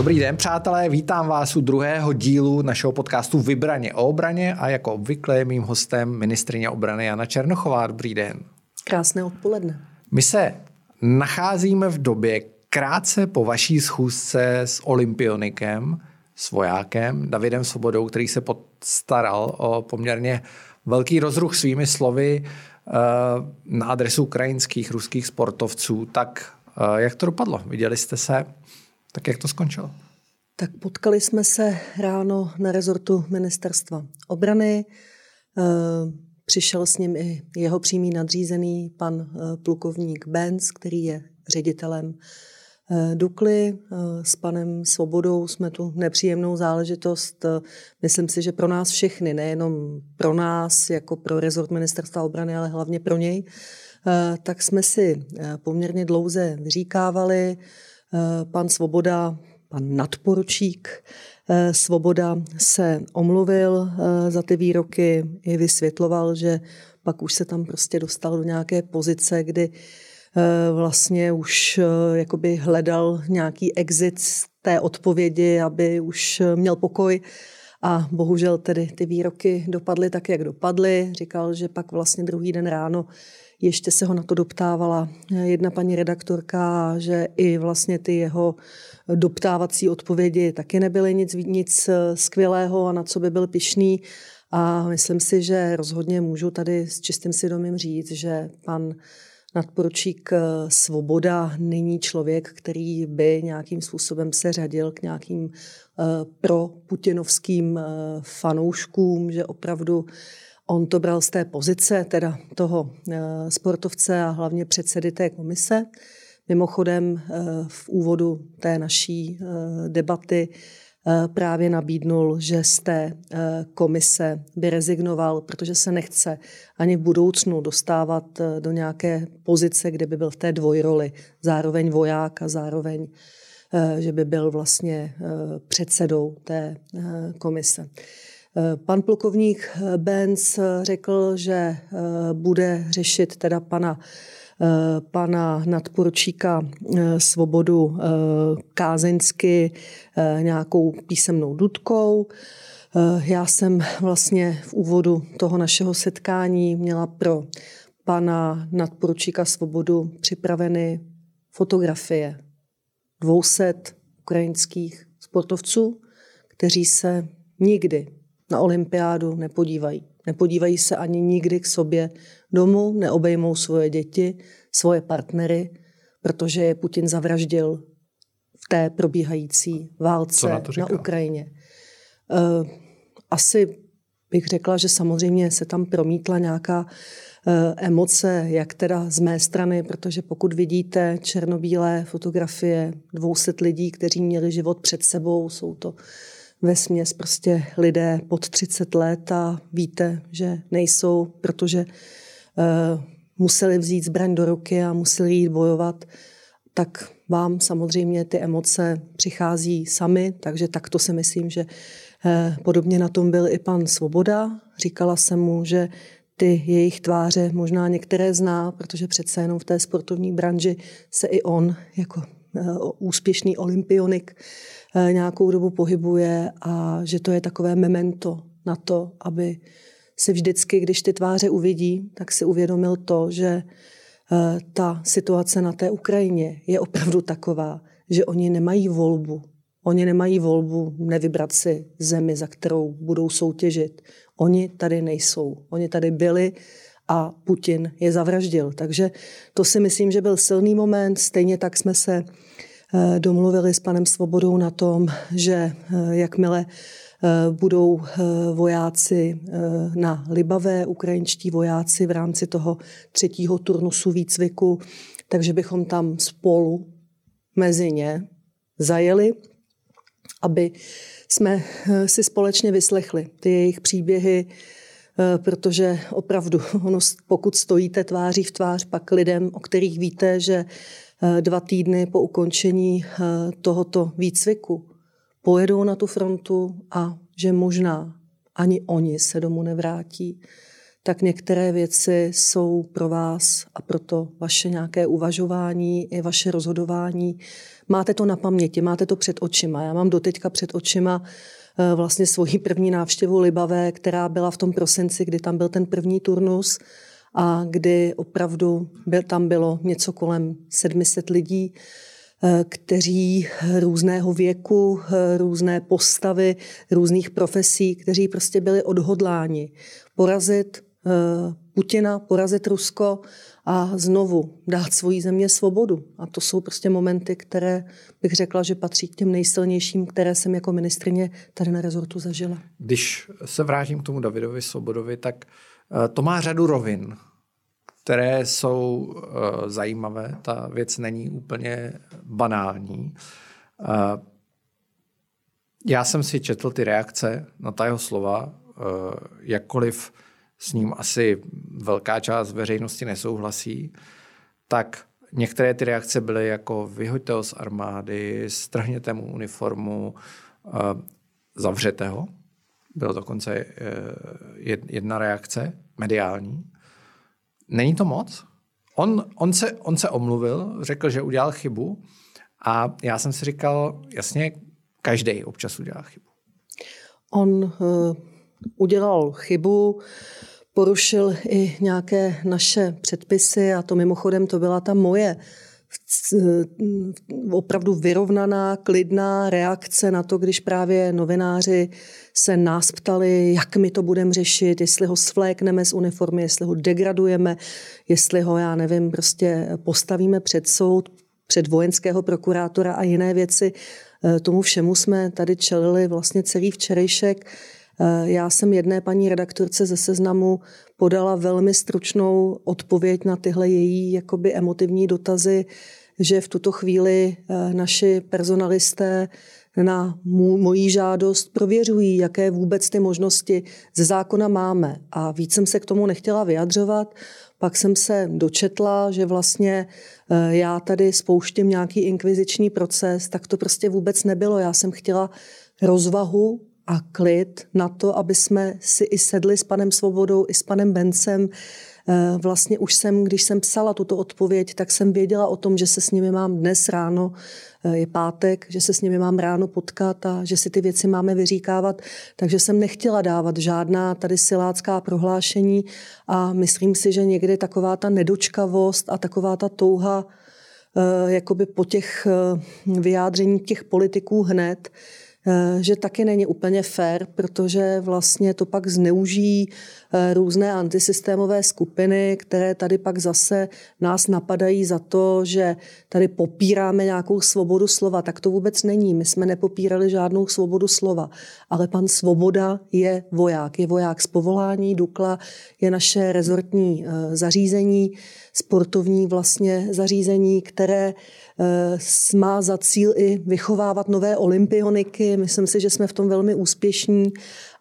Dobrý den, přátelé, vítám vás u druhého dílu našeho podcastu Vybraně o obraně a jako obvykle je mým hostem ministrině obrany Jana Černochová. Dobrý den. Krásné odpoledne. My se nacházíme v době krátce po vaší schůzce s olympionikem, s vojákem Davidem Svobodou, který se postaral o poměrně velký rozruch svými slovy eh, na adresu ukrajinských, ruských sportovců. Tak eh, jak to dopadlo? Viděli jste se? Tak jak to skončilo? Tak potkali jsme se ráno na rezortu ministerstva obrany. Eh, přišel s ním i jeho přímý nadřízený, pan plukovník Benz, který je ředitelem Eh, Dukly eh, s panem Svobodou jsme tu nepříjemnou záležitost, eh, myslím si, že pro nás všechny, nejenom pro nás jako pro rezort ministerstva obrany, ale hlavně pro něj, tak jsme si poměrně dlouze vyříkávali. Pan Svoboda, pan nadporučík Svoboda se omluvil za ty výroky i vysvětloval, že pak už se tam prostě dostal do nějaké pozice, kdy Eh, vlastně už eh, jakoby hledal nějaký exit z té odpovědi, aby už eh, měl pokoj. A bohužel tedy ty výroky dopadly tak, jak dopadly. Říkal, že pak vlastně druhý den ráno ještě se ho na to doptávala jedna paní redaktorka, že i vlastně ty jeho doptávací odpovědi taky nebyly nic, nic skvělého a na co by byl pišný. A myslím si, že rozhodně můžu tady s čistým svědomím říct, že pan nadporučík eh, Svoboda není člověk, který by nějakým způsobem se řadil k nějakým eh, pro putinovským eh, fanouškům, že opravdu on to bral z té pozice, teda toho sportovce a hlavně předsedy té komise. Mimochodem v úvodu té naší debaty Eh, právě nabídnul, že z té eh, komise by rezignoval, protože se nechce ani v budoucnu dostávat eh, do nějaké pozice, kde by byl v té dvojroli, zároveň voják a zároveň, že by byl vlastně předsedou té komise. Pan plukovník Benz řekl, že bude řešit teda pana Eh, pana nadporučíka eh, Svobodu eh, kázeňsky nějakou písemnou dudkou. Já jsem vlastně v úvodu toho našeho setkání měla pro pana nadporučíka Svobodu připraveny fotografie 200 ukrajinských sportovců, kteří se nikdy na olympiádu nepodívají. Nepodívají se ani nikdy k sobě domů, neobejmou svoje děti, svoje partnery, protože je Putin zavraždil v té probíhající válce na, na Ukrajině. Uh, asi bych řekla, že samozřejmě se tam promítla nějaká uh, emoce, jak teda z mé strany, protože pokud vidíte černobílé fotografie 200 lidí, kteří měli život před sebou, jsou to ve směs prostě lidé pod 30 let a víte, že nejsou, protože uh, museli vzít zbraň do ruky a museli jít bojovat, tak vám samozřejmě ty emoce přichází sami, takže takto si myslím, že uh, podobně na tom byl i pan Svoboda. Říkala jsem mu, že ty jejich tváře možná některé zná, protože přece jenom v té sportovní branži se i on jako úspěšný olympionik Eh, nějakou dobu pohybuje a že to je takové memento na to, aby si vždycky, když ty tváře uvidí, tak si uvědomil to, že eh, ta situace na té Ukrajině je opravdu taková, že oni nemají volbu. Oni nemají volbu nevybrat si zemi, za kterou budou soutěžit. Oni tady nejsou. Oni tady byli a Putin je zavraždil. Takže to si myslím, že byl silný moment. Stejně tak jsme se Eh, domluvili s panem Svobodou na tom, že eh, jakmile eh, budou vojáci na Libavé, ukrajinští vojáci v rámci toho třetího turnusu výcviku, takže bychom tam spolu mezi ně zajeli, aby jsme si společně vyslechli ty jejich příběhy, protože opravdu, ono, pokud stojíte tváří v tvář pak lidem, o kterých víte, že Eh, dva týdny po ukončení eh, tohoto výcviku pojedou na tu frontu a že možná ani oni se domů nevrátí, tak některé věci jsou pro vás a proto vaše nějaké uvažování i vaše rozhodování. Máte to na paměti, máte to před očima. Já mám doteďka před očima eh, vlastně svoji první návštěvu Libavé, která byla v tom prosinci, kdy tam byl ten první turnus a kdy opravdu byl, tam bylo něco kolem 700 lidí, eh, kteří různého věku, eh, různé postavy, různých profesí, kteří prostě byli odhodláni porazit Eh, Putina, porazit Rusko a znovu dát svojí země svobodu. A to jsou prostě momenty, které bych řekla, že patří k těm nejsilnějším, které jsem jako ministrině tady na rezortu zažila. Když se vrátím k tomu Davidovi Svobodovi, tak eh, to má řadu rovin, které jsou eh, zajímavé. Ta věc není úplně banální. Já jsem si četl ty reakce na ta jeho slova, jakkoliv s ním asi velká část veřejnosti nesouhlasí, tak některé ty reakce byly jako vyhoďte ho z armády, strhněte mu uniformu, uh, zavřete ho. Byla dokonce uh, jedna reakce mediální. Není to moc? On, on, se, on se omluvil, řekl, že udělal chybu a já jsem si říkal, jasně, každý občas udělá chybu. On uh, udělal chybu, porušil i nějaké naše předpisy a to mimochodem to byla ta moje opravdu vyrovnaná, klidná reakce na to, když právě novináři se nás ptali, jak my to budeme řešit, jestli ho svlékneme z uniformy, jestli ho degradujeme, jestli ho, já nevím, prostě postavíme před soud, před vojenského prokurátora a jiné věci. Tomu všemu jsme tady čelili vlastně celý včerejšek. Eh, já jsem jedné paní redaktorce ze seznamu podala velmi stručnou odpověď na tyhle její jakoby emotivní dotazy, že v tuto chvíli eh, naši personalisté na mojí žádost prověřují, jaké vůbec ty možnosti ze zákona máme. A víc jsem se k tomu nechtěla vyjadřovat. Pak jsem se dočetla, že vlastně eh, já tady spouštím nějaký inkviziční proces, tak to prostě vůbec nebylo. Já jsem chtěla rozvahu a klid na to, aby jsme si i sedli s panem Svobodou, i s panem Bencem. Eh, vlastně už jsem, když jsem psala tuto odpověď, tak jsem věděla o tom, že se s nimi mám dnes ráno, eh, je pátek, že se s nimi mám ráno potkat a že si ty věci máme vyříkávat. Takže jsem nechtěla dávat žádná tady silácká prohlášení a myslím si, že někdy taková ta nedočkavost a taková ta touha eh, jakoby po těch vyjádření těch politiků hned, že taky není úplně fair, protože vlastně to pak zneužijí eh, různé antisystémové skupiny, které tady pak zase nás napadají za to, že tady popíráme nějakou svobodu slova. Tak to vůbec není. My jsme nepopírali žádnou svobodu slova. Ale pan Svoboda je voják. Je voják z povolání. Dukla je naše rezortní eh, zařízení, sportovní vlastně zařízení, které Eh, má za cíl i vychovávat nové olympioniky. Myslím si, že jsme v tom velmi úspěšní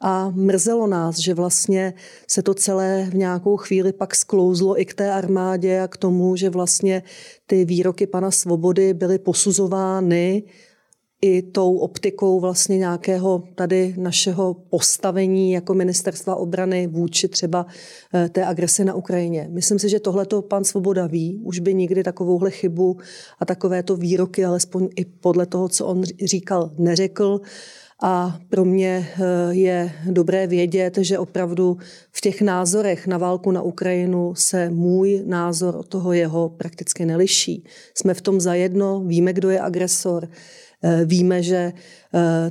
a mrzelo nás, že vlastně se to celé v nějakou chvíli pak sklouzlo i k té armádě a k tomu, že vlastně ty výroky pana Svobody byly posuzovány i tou optikou vlastně nějakého tady našeho postavení jako ministerstva obrany vůči třeba eh, té agresi na Ukrajině. Myslím si, že tohle to pan Svoboda ví, už by nikdy takovouhle chybu a takovéto výroky, alespoň i podle toho, co on říkal, neřekl. A pro mě eh, je dobré vědět, že opravdu v těch názorech na válku na Ukrajinu se můj názor od toho jeho prakticky neliší. Jsme v tom zajedno, víme, kdo je agresor, Eh, víme, že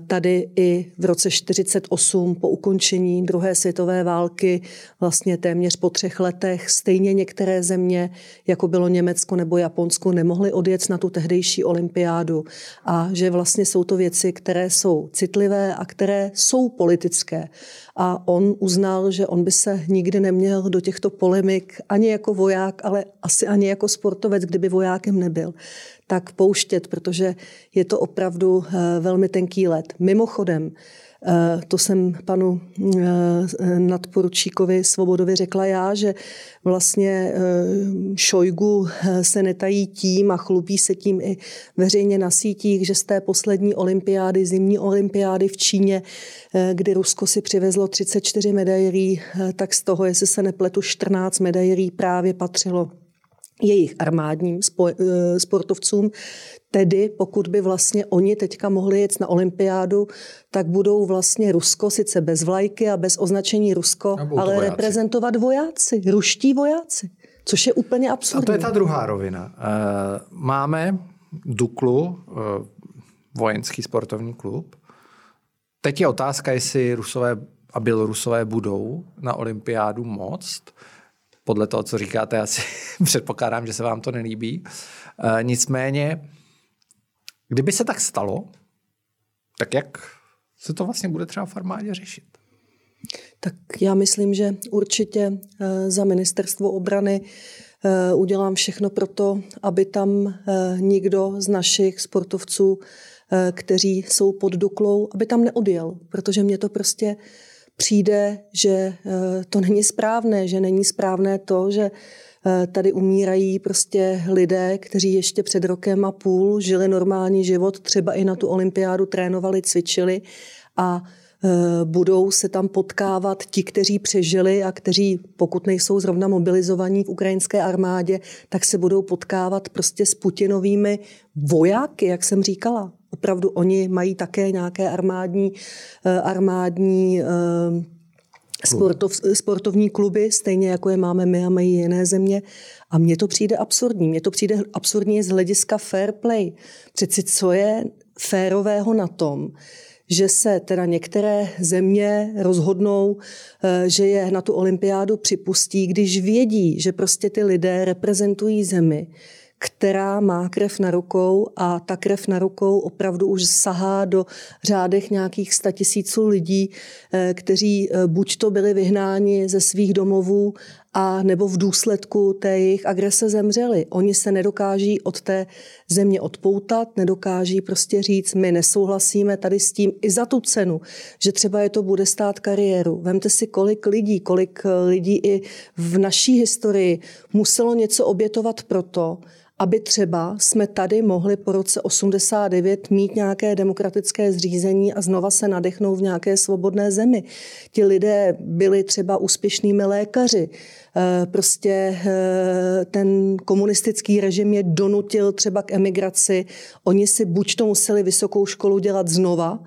tady i v roce 1948 po ukončení druhé světové války, vlastně téměř po třech letech, stejně některé země, jako bylo Německo nebo Japonsko, nemohly odjet na tu tehdejší olympiádu. A že vlastně jsou to věci, které jsou citlivé a které jsou politické. A on uznal, že on by se nikdy neměl do těchto polemik ani jako voják, ale asi ani jako sportovec, kdyby vojákem nebyl tak pouštět, protože je to opravdu eh, velmi tenký let. Mimochodem, Eh, to jsem panu eh, nadporučíkovi Svobodovi řekla já, že vlastně eh, Šojgu se netají tím a chlubí se tím i veřejně na sítích, že z té poslední olympiády, zimní olympiády v Číně, kdy Rusko si přivezlo 34 medailí, tak z toho, jestli se nepletu, 14 medailí právě patřilo jejich armádním sportovcům. Tedy pokud by vlastně oni teďka mohli jet na olympiádu, tak budou vlastně Rusko, sice bez vlajky a bez označení Rusko, ale vojáci. reprezentovat vojáci, ruští vojáci, což je úplně absurdní. A to je ta druhá rovina. Eh, máme Duklu, eh, vojenský sportovní klub. Teď je otázka, jestli Rusové a Bělorusové budou na olympiádu moct. Podle toho, co říkáte, asi předpokládám, že se vám to nelíbí. Eh, nicméně Kdyby se tak stalo, tak jak se to vlastně bude třeba v armádě řešit? Tak já myslím, že určitě eh, za ministerstvo obrany eh, udělám všechno pro to, aby tam nikdo z našich sportovců, kteří jsou pod Duklou, aby tam neodjel, protože mně to prostě přijde, že to není správné, že není správné to, že Eh, tady umírají prostě lidé, kteří ještě před rokem a půl žili normální život, třeba i na tu olympiádu trénovali, cvičili a eh, budou se tam potkávat ti, kteří přežili a kteří, pokud nejsou zrovna mobilizovaní v ukrajinské armádě, tak se budou potkávat prostě s Putinovými vojáky, jak jsem říkala. Opravdu oni mají také nějaké armádní, eh, armádní sportov, sportovní kluby, stejně jako je máme my a mají jiné země. A mně to přijde absurdní. Mně to přijde absurdní z hlediska fair play. Přeci co je férového na tom, že se teda některé země rozhodnou, eh, že je na tu olympiádu připustí, když vědí, že prostě ty lidé reprezentují zemi, která má krev na rukou a ta krev na rukou opravdu už sahá do řádech nějakých statisíců lidí, eh, kteří eh, buď to byli vyhnáni ze svých domovů a nebo v důsledku té jejich agrese zemřeli. Oni se nedokáží od té země odpoutat, nedokáží prostě říct, my nesouhlasíme tady s tím i za tu cenu, že třeba je to bude stát kariéru. Vemte si, kolik lidí, kolik eh, lidí i v naší historii muselo něco obětovat proto, aby třeba jsme tady mohli po roce 89 mít nějaké demokratické zřízení a znova se nadechnout v nějaké svobodné zemi. Ti lidé byli třeba úspěšnými lékaři. Eh, prostě eh, ten komunistický režim je donutil třeba k emigraci. Oni si buď to museli vysokou školu dělat znova,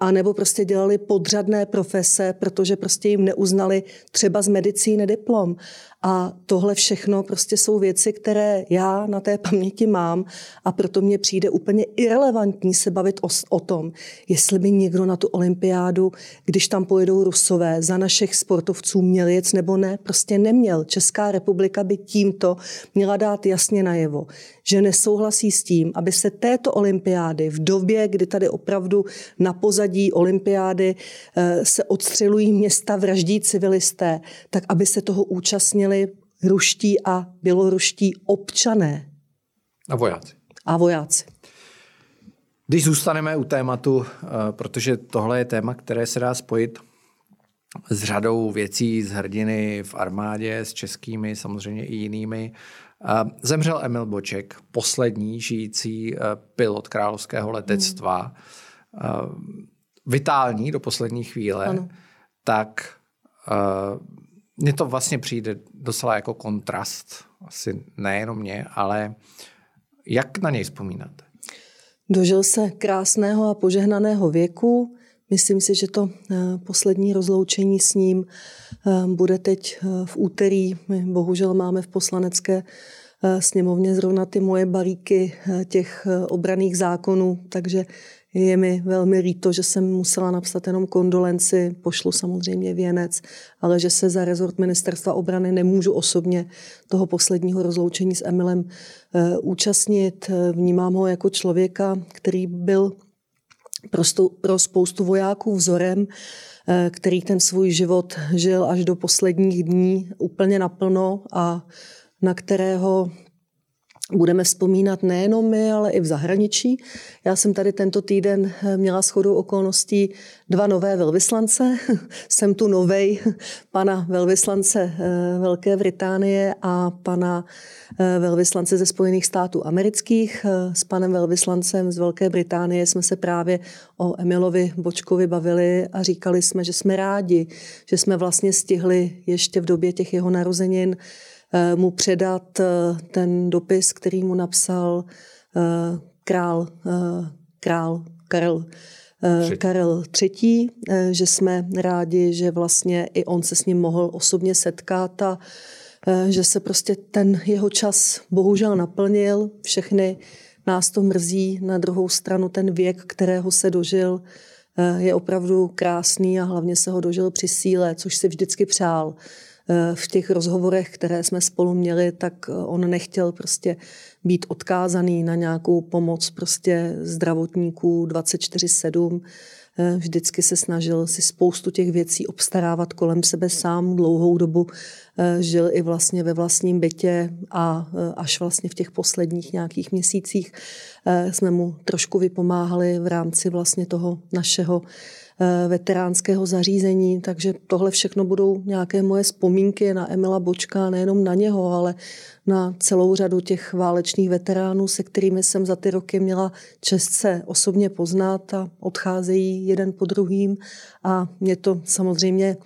a nebo prostě dělali podřadné profese, protože prostě jim neuznali třeba z medicíny diplom. A tohle všechno prostě jsou věci, které já na té paměti mám a proto mně přijde úplně irrelevantní se bavit o, o tom, jestli by někdo na tu olympiádu, když tam pojedou rusové, za našich sportovců měl jet nebo ne, prostě neměl. Česká republika by tímto měla dát jasně najevo, že nesouhlasí s tím, aby se této olympiády v době, kdy tady opravdu na pozadí olympiády eh, se odstřelují města, vraždí civilisté, tak aby se toho účastnili měli ruští a běloruští občané. A vojáci. A vojáci. Když zůstaneme u tématu, eh, protože tohle je téma, které se dá spojit s řadou věcí z hrdiny v armádě, s českými, samozřejmě i jinými. Eh, zemřel Emil Boček, poslední žijící eh, pilot královského letectva, hmm. vitální do poslední chvíle, ano. tak mně to vlastně přijde docela jako kontrast, asi nejenom mě, ale jak na něj vzpomínáte? Dožil se krásného a požehnaného věku. Myslím si, že to eh, poslední rozloučení s ním eh, bude teď eh, v úterý. My bohužel máme v poslanecké sněmovně zrovna ty moje balíky těch obraných zákonů, takže je mi velmi líto, že jsem musela napsat jenom kondolenci, pošlu samozřejmě věnec, ale že se za rezort ministerstva obrany nemůžu osobně toho posledního rozloučení s Emilem uh, účastnit. Vnímám ho jako člověka, který byl pro, spoustu vojáků vzorem, uh, který ten svůj život žil až do posledních dní úplně naplno a na kterého budeme vzpomínat nejenom my, ale i v zahraničí. Já jsem tady tento týden eh, měla shodou okolností dva nové velvyslance. jsem tu novej pana velvyslance eh, Velké Británie a pana eh, velvyslance ze Spojených států amerických. S panem velvyslancem z Velké Británie jsme se právě o Emilovi Bočkovi bavili a říkali jsme, že jsme rádi, že jsme vlastně stihli ještě v době těch jeho narozenin mu předat eh, ten dopis, který mu napsal eh, král, král Karel, Karel III., že jsme rádi, že vlastně i on se s ním mohl osobně setkat a že se prostě ten jeho čas bohužel naplnil. Všechny nás to mrzí. Na druhou stranu ten věk, kterého se dožil, je opravdu krásný a hlavně se ho dožil při síle, což si vždycky přál v těch rozhovorech, které jsme spolu měli, tak eh, on nechtěl prostě být odkázaný na nějakou pomoc prostě zdravotníků 24-7. Eh, vždycky se snažil si spoustu těch věcí obstarávat kolem sebe sám dlouhou dobu. Eh, žil i vlastně ve vlastním bytě a až vlastně v těch posledních nějakých měsících jsme mu trošku vypomáhali v rámci vlastně toho našeho Eh, veteránského zařízení, takže tohle všechno budou nějaké moje vzpomínky na Emila Bočka, nejenom na něho, ale na celou řadu těch válečných veteránů, se kterými jsem za ty roky měla čest se osobně poznat a odcházejí jeden po druhým a mě to samozřejmě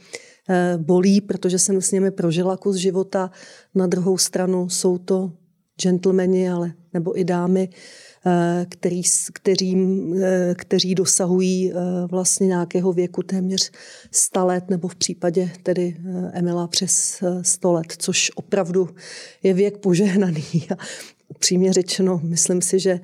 eh, bolí, protože jsem s nimi prožila kus života. Na druhou stranu jsou to gentlemani, ale nebo i dámy, Eh, který, kterým, eh, kteří dosahují eh, vlastně nějakého věku téměř 100 let, nebo v případě tedy Emila přes 100 let, což opravdu je věk požehnaný. A upřímně řečeno, myslím si, že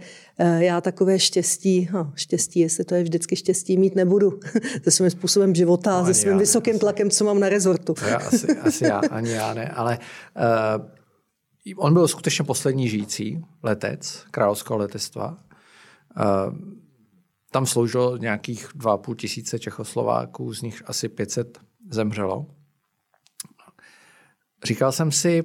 já takové štěstí, no, štěstí, jestli to je vždycky štěstí, mít nebudu se svým způsobem života a no, se svým já, vysokým tlakem, co mám na rezortu. já, asi, asi já, ani já ne, ale uh, On byl skutečně poslední žijící letec královského letectva. Eh, tam sloužilo nějakých 2,5 tisíce Čechoslováků, z nich asi 500 zemřelo. Říkal jsem si,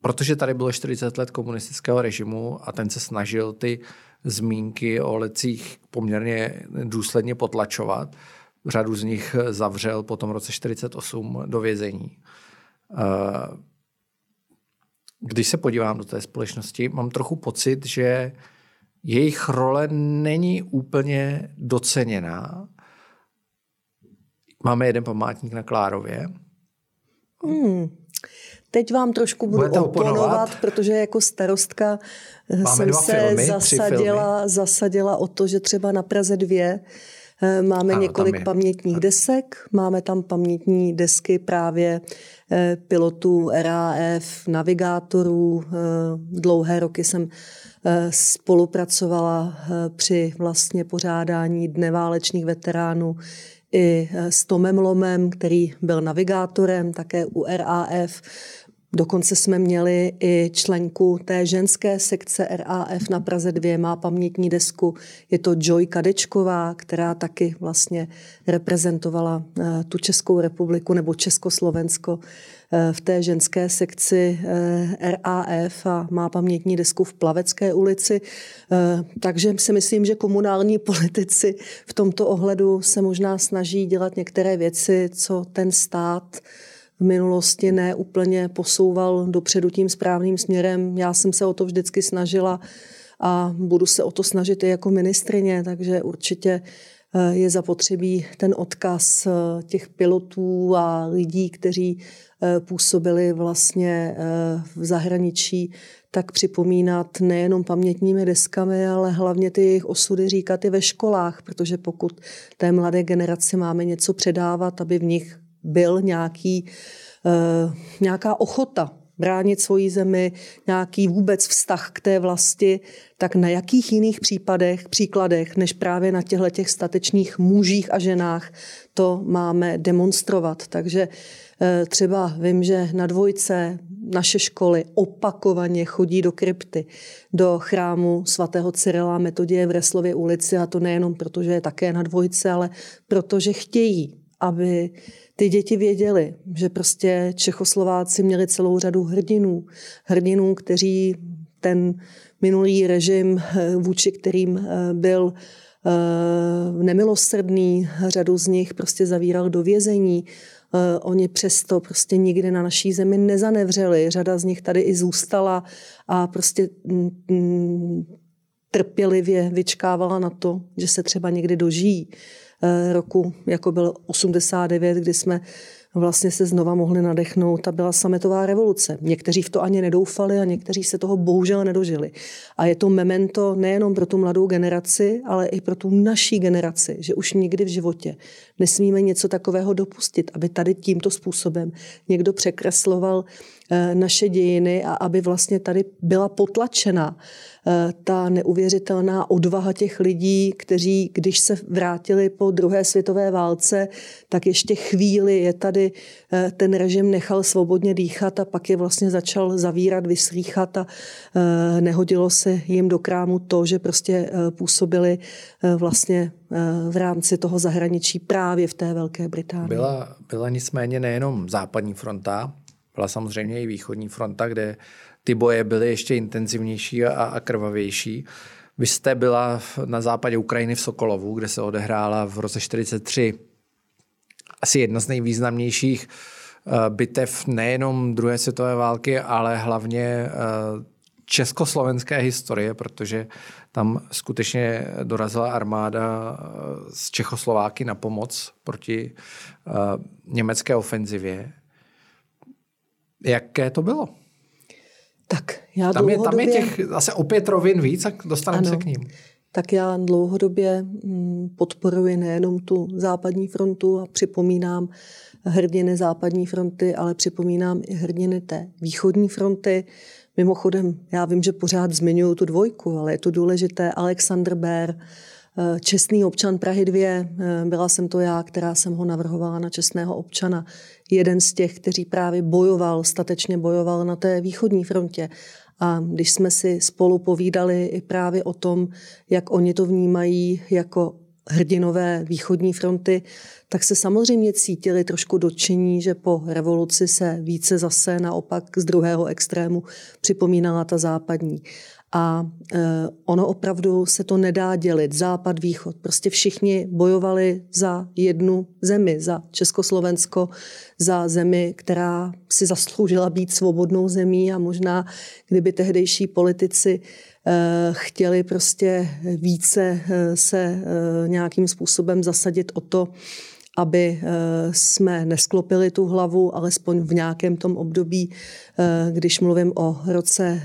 protože tady bylo 40 let komunistického režimu a ten se snažil ty zmínky o lecích poměrně důsledně potlačovat. Řadu z nich zavřel po tom roce 48 do vězení. Eh, když se podívám do té společnosti, mám trochu pocit, že jejich role není úplně doceněná. Máme jeden památník na Klárově. Hmm. Teď vám trošku budu oponovat, oponovat, protože jako starostka Máme jsem se filmy, zasadila, zasadila o to, že třeba na Praze 2 Eh, máme ano, několik pamětních desek, máme tam pamětní desky právě eh, pilotů RAF, navigátorů. Eh, dlouhé roky jsem spolupracovala při vlastně pořádání Dne válečných veteránů i s Tomem Lomem, který byl navigátorem také u RAF. Dokonce jsme měli i členku té ženské sekce RAF na Praze 2, má pamětní desku. Je to Joy Kadečková, která taky vlastně reprezentovala eh, tu Českou republiku nebo Československo eh, v té ženské sekci eh, RAF a má pamětní desku v Plavecké ulici. Takže si myslím, že komunální politici v tomto ohledu se možná snaží dělat některé věci, co ten stát v minulosti ne úplně posouval dopředu tím správným směrem. Já jsem se o to vždycky snažila a budu se o to snažit i jako ministrině, takže určitě eh, je zapotřebí ten odkaz eh, těch pilotů a lidí, kteří eh, působili vlastně v zahraničí, tak připomínat nejenom pamětními deskami, ale hlavně ty jejich osudy říkat i ve školách, protože pokud té mladé generaci máme něco předávat, aby v nich byl nějaký, uh, nějaká ochota bránit svoji zemi, nějaký vůbec vztah k té vlasti, tak na jakých jiných případech, příkladech, než právě na těchto těch statečných mužích a ženách to máme demonstrovat. Takže eh, třeba vím, že na dvojce naše školy opakovaně chodí do krypty, do chrámu svatého Cyrila Metodie v Reslově ulici a to nejenom proto, že je také na dvojce, ale protože chtějí, aby ty děti věděly, že prostě Čechoslováci měli celou řadu hrdinů. Hrdinů, kteří ten minulý režim, vůči kterým byl nemilosrdný, řadu z nich prostě zavíral do vězení, oni přesto prostě nikdy na naší zemi nezanevřeli. Řada z nich tady i zůstala a prostě mm, mm, trpělivě vyčkávala na to, že se třeba někdy dožijí eh, roku, jako byl 89, kdy jsme vlastně se znova mohli nadechnout a byla sametová revoluce. Někteří v to ani nedoufali a někteří se toho bohužel nedožili. A je to memento nejenom pro tu mladou generaci, ale i pro tu naší generaci, že už nikdy v životě nesmíme něco takového dopustit, aby tady tímto způsobem někdo překresloval eh, naše dějiny a aby vlastně tady byla potlačena Eh, ta neuvěřitelná odvaha těch lidí, kteří, když se vrátili po druhé světové válce, tak ještě chvíli je tady eh, ten režim nechal svobodně dýchat a pak je vlastně začal zavírat, vyslýchat a eh, nehodilo se jim do krámu to, že prostě působili vlastně v rámci toho zahraničí právě v té Velké Británii. Byla, byla nicméně nejenom západní fronta, byla samozřejmě i východní fronta, kde ty boje byly ještě intenzivnější a, a krvavější. Vy jste byla na západě Ukrajiny v Sokolovu, kde se odehrála v roce 43 asi jedna z nejvýznamnějších eh, bitev nejenom druhé světové války, ale hlavně eh, československé historie, protože tam skutečně dorazila armáda eh, z Čechoslováky na pomoc proti německé ofenzivě. Jaké to bylo? Tak já tam, dlouhodobě... je, tam je těch zase opět rovin víc, tak dostaneme se k ním. Tak já dlouhodobě mm, podporuji nejenom tu západní frontu a připomínám hrdiny západní fronty, ale připomínám i hrdiny té východní fronty. Mimochodem, já vím, že pořád zmiňuji tu dvojku, ale je to důležité. Alexander Bér, Eh, čestný občan Prahy 2, eh, byla jsem to já, která jsem ho navrhovala na čestného občana. Jeden z těch, kteří právě bojoval, statečně bojoval na té východní frontě. A když jsme si spolu povídali i právě o tom, jak oni to vnímají jako hrdinové východní fronty, tak se samozřejmě cítili trošku dotčení, že po revoluci se více zase naopak z druhého extrému připomínala ta západní. A e, ono opravdu se to nedá dělit, západ, východ. Prostě všichni bojovali za jednu zemi, za Československo, za zemi, která si zasloužila být svobodnou zemí a možná, kdyby tehdejší politici chtěli prostě více e, se nějakým způsobem zasadit o to, aby eh, jsme nesklopili tu hlavu, alespoň v nějakém tom období, eh, když mluvím o roce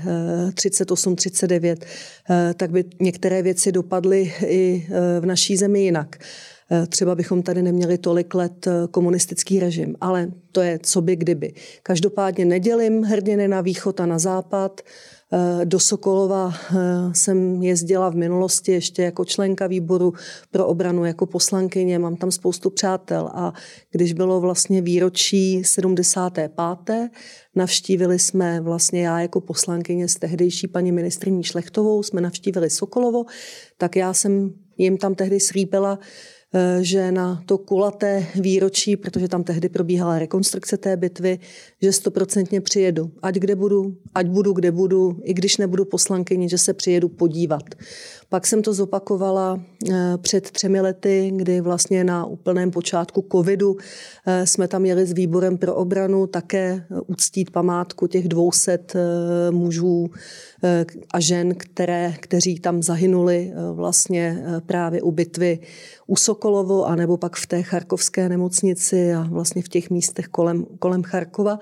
38-39, eh, tak by některé věci dopadly i v naší zemi jinak. Třeba bychom tady neměli tolik let komunistický režim, ale to je co by kdyby. Každopádně nedělím hrdiny na východ a na západ. Eh, do Sokolova eh, jsem jezdila v minulosti ještě jako členka výboru pro obranu, jako poslankyně, mám tam spoustu přátel a když bylo vlastně výročí 75. Navštívili jsme vlastně já jako poslankyně s tehdejší paní ministrní Šlechtovou, jsme navštívili Sokolovo, tak já jsem jim tam tehdy Eh, že na to kulaté výročí, protože tam tehdy probíhala rekonstrukce té bitvy, že stoprocentně přijedu. Ať kde budu, ať budu kde budu, i když nebudu poslankyni, že se přijedu podívat. Pak jsem to zopakovala eh, před třemi lety, kdy vlastně na úplném počátku covidu eh, jsme tam jeli s výborem pro obranu také uctít památku těch 200 mužů a žen, které, kteří tam zahynuli vlastně právě u bitvy u Sokolovo, anebo pak v té charkovské nemocnici a vlastně v těch místech kolem, kolem Charkova.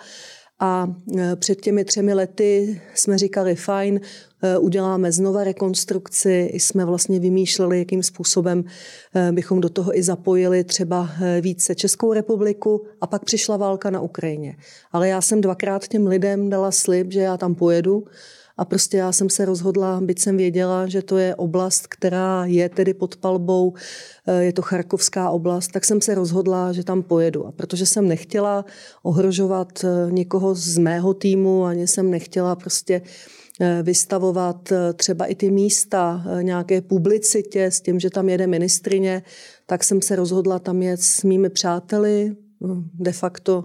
A e, před těmi třemi lety jsme říkali, fajn, e, uděláme znova rekonstrukci, jsme vlastně vymýšleli, jakým způsobem e, bychom do toho i zapojili třeba více Českou republiku a pak přišla válka na Ukrajině. Ale já jsem dvakrát těm lidem dala slib, že já tam pojedu a prostě já jsem se rozhodla, byť jsem věděla, že to je oblast, která je tedy pod palbou, eh, je to Charkovská oblast, tak jsem se rozhodla, že tam pojedu. A protože jsem nechtěla ohrožovat eh, někoho z mého týmu, ani jsem nechtěla prostě eh, vystavovat třeba i ty místa nějaké publicitě s tím, že tam jede ministrině, tak jsem se rozhodla tam jet s mými přáteli, de facto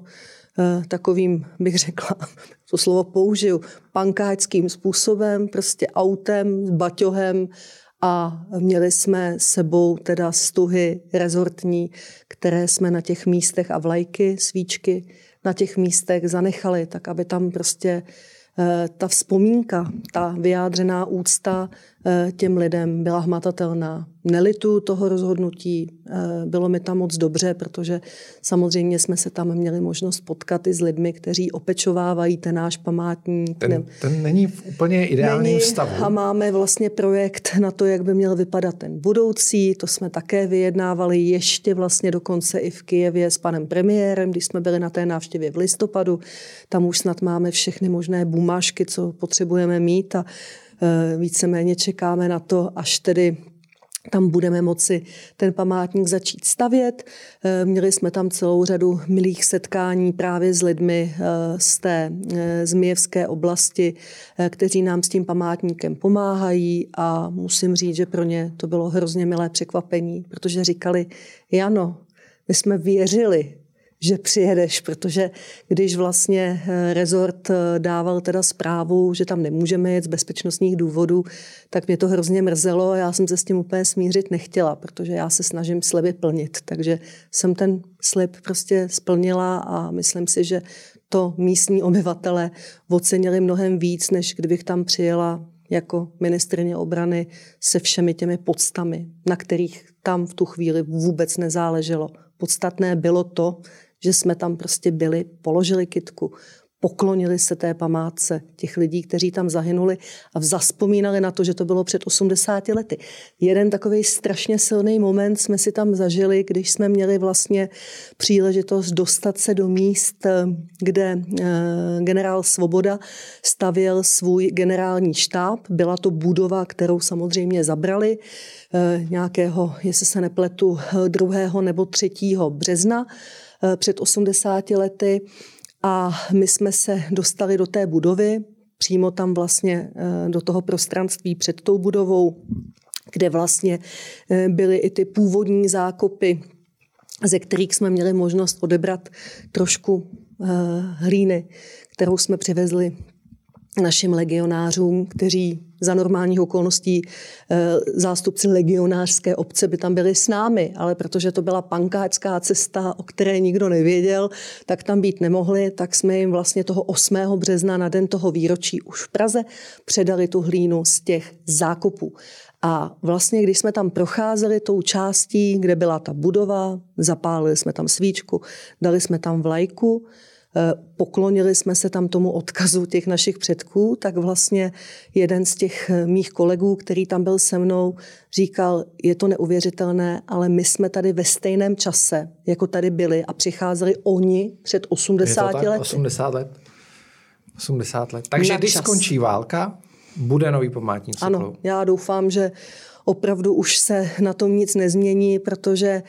takovým, bych řekla, to slovo použiju, pankáčským způsobem, prostě autem, baťohem a měli jsme sebou teda stuhy rezortní, které jsme na těch místech a vlajky, svíčky na těch místech zanechali, tak aby tam prostě Eh, ta vzpomínka, ta vyjádřená úcta eh, těm lidem byla hmatatelná. Nelitu toho rozhodnutí, eh, bylo mi tam moc dobře, protože samozřejmě jsme se tam měli možnost potkat i s lidmi, kteří opečovávají ten náš památník. Ten, ten není v úplně ideálním není, stavu. A máme vlastně projekt na to, jak by měl vypadat ten budoucí. To jsme také vyjednávali ještě vlastně dokonce i v Kijevě s panem premiérem, když jsme byli na té návštěvě v listopadu. Tam už snad máme všechny možné bumášky, co potřebujeme mít a víceméně čekáme na to, až tedy tam budeme moci ten památník začít stavět. E, měli jsme tam celou řadu milých setkání právě s lidmi e, z té Zmijevské oblasti, kteří nám s tím památníkem pomáhají a musím říct, že pro ně to bylo hrozně milé překvapení, protože říkali, Jano, my jsme věřili, že přijedeš, protože když vlastně eh, rezort eh, dával teda zprávu, že tam nemůžeme jet z bezpečnostních důvodů, tak mě to hrozně mrzelo a já jsem se s tím úplně smířit nechtěla, protože já se snažím sliby plnit. Takže jsem ten slib prostě splnila a myslím si, že to místní obyvatele ocenili mnohem víc, než kdybych tam přijela jako ministrině obrany se všemi těmi podstami, na kterých tam v tu chvíli vůbec nezáleželo. Podstatné bylo to, že jsme tam prostě byli, položili kitku, poklonili se té památce těch lidí, kteří tam zahynuli a zaspomínali na to, že to bylo před 80 lety. Jeden takový strašně silný moment jsme si tam zažili, když jsme měli vlastně příležitost dostat se do míst, kde eh, generál Svoboda stavěl svůj generální štáb. Byla to budova, kterou samozřejmě zabrali eh, nějakého, jestli se nepletu, 2. nebo 3. března. Eh, před 80 lety a my jsme se dostali do té budovy, přímo tam vlastně eh, do toho prostranství před tou budovou, kde vlastně eh, byly i ty původní zákopy, ze kterých jsme měli možnost odebrat trošku hlíny, kterou jsme přivezli našim legionářům, kteří za normálních okolností eh, zástupci legionářské obce by tam byli s námi, ale protože to byla pankáčská cesta, o které nikdo nevěděl, tak tam být nemohli, tak jsme jim vlastně toho 8. března na den toho výročí už v Praze předali tu hlínu z těch zákopů. A vlastně, když jsme tam procházeli tou částí, kde byla ta budova, zapálili jsme tam svíčku, dali jsme tam vlajku, poklonili jsme se tam tomu odkazu těch našich předků, tak vlastně jeden z těch eh, mých kolegů, který tam byl se mnou, říkal, je to neuvěřitelné, ale my jsme tady ve stejném čase, jako tady byli a přicházeli oni před 80 lety. 80 let. 80 let. Takže Na když čas. skončí válka, bude nový památník Ano, já doufám, že opravdu už se na tom nic nezmění, protože Eh,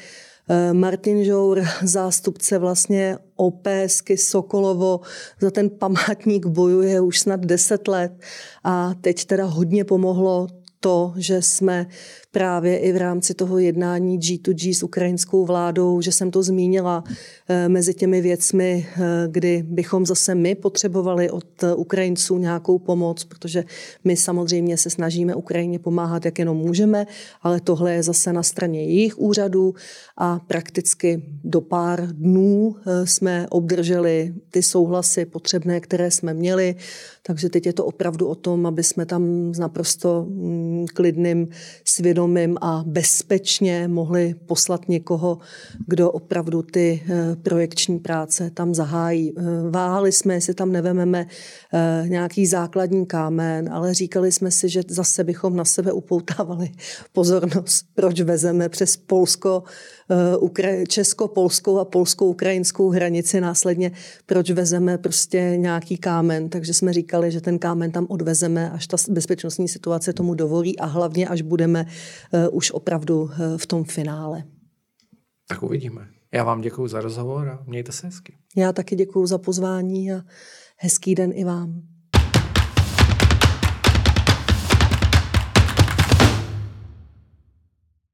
Martin Žour, zástupce vlastně OPSky Sokolovo, za ten památník bojuje už snad 10 let. A teď teda hodně pomohlo to, že jsme právě i v rámci toho jednání G2G s ukrajinskou vládou, že jsem to zmínila eh, mezi těmi věcmi, eh, kdy bychom zase my potřebovali od Ukrajinců nějakou pomoc, protože my samozřejmě se snažíme Ukrajině pomáhat, jak jenom můžeme, ale tohle je zase na straně jejich úřadů a prakticky do pár dnů eh, jsme obdrželi ty souhlasy potřebné, které jsme měli, takže teď je to opravdu o tom, aby jsme tam s naprosto mm, klidným svědomím vědomím a bezpečně mohli poslat někoho, kdo opravdu ty eh, projekční práce tam zahájí. Eh, váhali jsme, jestli tam nevememe eh, nějaký základní kámen, ale říkali jsme si, že zase bychom na sebe upoutávali pozornost, proč vezeme přes Polsko česko-polskou a polskou-ukrajinskou hranici následně, proč vezeme prostě nějaký kámen. Takže jsme říkali, že ten kámen tam odvezeme, až ta bezpečnostní situace tomu dovolí a hlavně, až budeme eh, už opravdu eh, v tom finále. Tak uvidíme. Já vám děkuji za rozhovor a mějte se hezky. Já taky děkuji za pozvání a hezký den i vám.